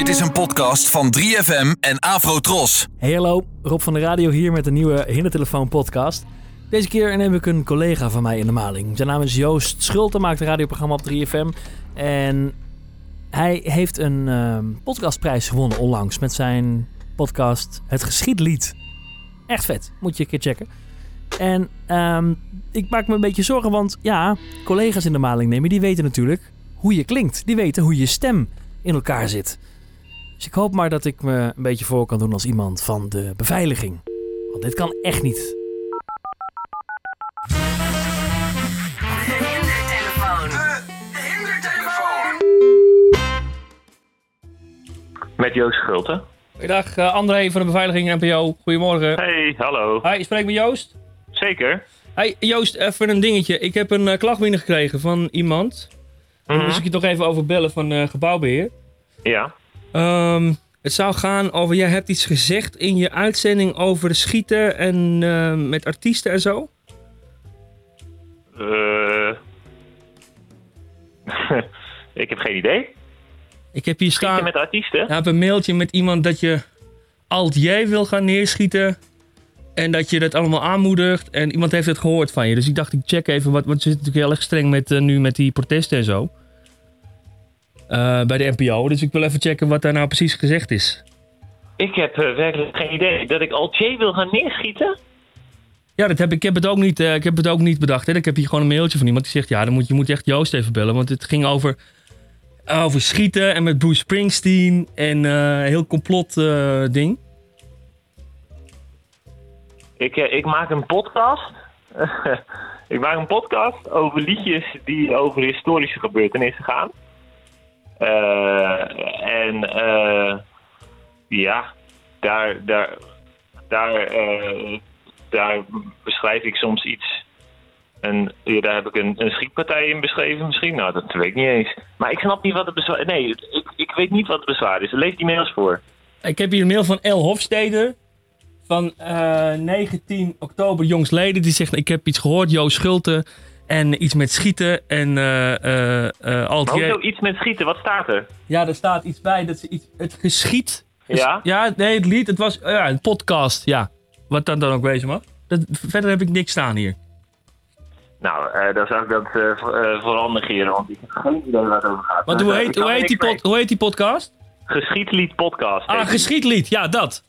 Dit is een podcast van 3FM en Afrotros. Hey hallo, Rob van de Radio hier met een nieuwe Hindertelefoon podcast. Deze keer neem ik een collega van mij in de maling. Zijn naam is Joost Schulte, maakt een radioprogramma op 3FM. En hij heeft een ehm, podcastprijs gewonnen onlangs met zijn podcast Het Geschiedlied. Echt vet, moet je een keer checken. En ehm, ik maak me een beetje zorgen, want ja, collega's in de maling nemen, die weten natuurlijk hoe je klinkt. Die weten hoe je stem in elkaar zit. Dus ik hoop maar dat ik me een beetje voor kan doen als iemand van de beveiliging. Want dit kan echt niet. Met Joost Schulte. Goedendag, eh, André van de beveiliging NPO. Goedemorgen. Hey, hallo. Hi, ik spreek met Joost. Zeker. Hey, Joost, even een dingetje. Ik heb een uh, klacht binnengekregen van iemand. Moest ik je toch even over bellen van eh, gebouwbeheer. Ja. Ehm, het zou gaan over, jij hebt iets gezegd in je uitzending over schieten en eh, met artiesten en zo. Eh ik heb geen idee. Ik heb hier Schieten staan, met artiesten? ik heb een mailtje met iemand dat je Alt-J wil gaan neerschieten. En dat je dat allemaal aanmoedigt. En iemand heeft het gehoord van je. Dus ik dacht, ik check even. Wat, want ze zitten natuurlijk heel erg streng met, eh, nu met die protesten en zo. Eh, bij de NPO. Dus ik wil even checken wat daar nou precies gezegd is. Ik heb eh, werkelijk geen idee. Dat ik Alt-J wil gaan neerschieten? Ja, dat heb, ik, heb het ook niet, eh, ik heb het ook niet bedacht. Hè. Ik heb hier gewoon een mailtje van iemand die zegt... Ja, dan moet, je moet echt Joost even bellen. Want het ging over, over schieten en met Bruce Springsteen. En heel complot ding. Ik, ik maak een podcast. ik maak een podcast over liedjes die over historische gebeurtenissen gaan. Eh, en eh, ja, daar, daar, daar, eh, daar beschrijf ik soms iets. En daar heb ik een, een schietpartij in beschreven misschien. Nou, dat weet ik niet eens. Maar ik snap niet wat het bezwaar Nee, ik, ik weet niet wat het bezwaar is. Lees die mails voor. Ik heb hier een mail van El Hofstede van eh 19 oktober jongstleden. Die zegt, ik heb iets gehoord, Joost Schulte. En iets met schieten en eh eh eh Maar Alt hoezo iets met schieten? Wat staat er? Ja, er staat iets bij dat ze iets... Het geschiet. Ja? Ja, nee, het lied. Het was ja, een podcast, ja. Wat dan dan ook wezen mag. Dat, verder heb ik niks staan hier. Nou, eh, dan zou ik dat vooral negeren, want ik heb geen idee waar het over gaat. Want hoe heet, hoe, heet die pod, hoe heet die podcast? Geschiedlied podcast. Ah, die. geschiedlied. Ja, dat.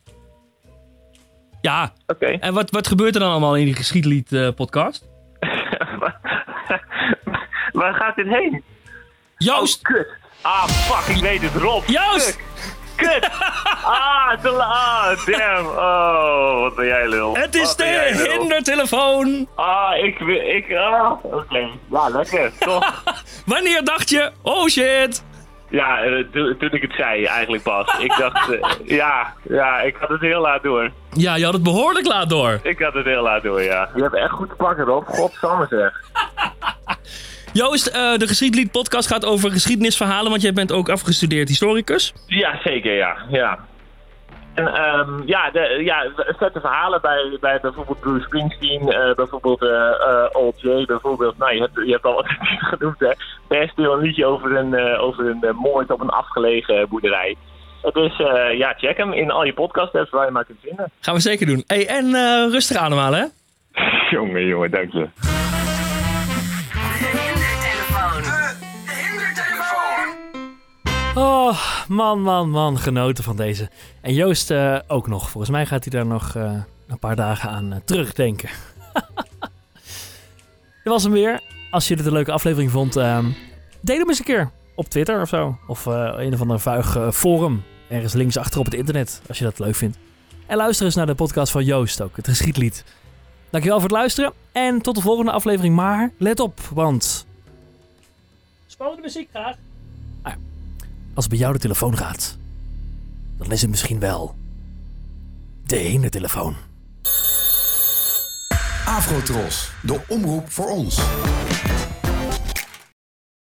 Ja, Oké. en wat, wat gebeurt er dan allemaal in die geschiedlied podcast? Waar gaat dit heen? Joost! Kut. Ah, fuck, ik weet het, Rob. Joost! Kut. Kut. Ah, te laat. Damn. Oh, wat ben jij lul. Het is Wat de hindertelefoon. Ah, ik... ik ah, oké. Ja, lekker. Toch? Wanneer dacht je? Oh shit! ja, eh, to- toen ik het zei eigenlijk pas. Ik dacht, eh, ja, ja, ik had het heel laat door. Ja, je had het behoorlijk laat door. Ik had het heel laat door, ja. Je hebt echt goed te pakken, Rob. Godsamme zeg. Joost, eh, de Geschiedlied podcast gaat over geschiedenisverhalen, want jij bent ook afgestudeerd historicus. Ja, zeker, ja. ja. En ehm, ja, de, ja, vette verhalen bij, bij bijvoorbeeld Bruce Springsteen, eh, bijvoorbeeld eh eh, Old J, bijvoorbeeld. Nou, je hebt, je hebt al wat genoemd, hè. Best een liedje over een, over een moord op een afgelegen boerderij. Dus eh, ja, check hem in al je podcast apps waar je maar kunt vinden. Gaan we zeker doen. Hey, en eh, rustig ademhalen, hè? jongen, jongen, dank je. Oh, man, man, man, genoten van deze. En Joost eh, ook nog. Volgens mij gaat hij daar nog eh, een paar dagen aan eh, terugdenken. Dit was hem weer. Als je dit een leuke aflevering vond, ehm, deel hem eens een keer op Twitter of zo. Of een of ander vuig forum. Ergens links achter op het internet, als je dat leuk vindt. En luister eens naar de podcast van Joost ook, het geschiedlied. Dankjewel voor het luisteren en tot de volgende aflevering. Maar let op, want Spannende muziek graag. Als bij jou de telefoon gaat, dan is het misschien wel de ene telefoon. Afrotros, de omroep voor ons.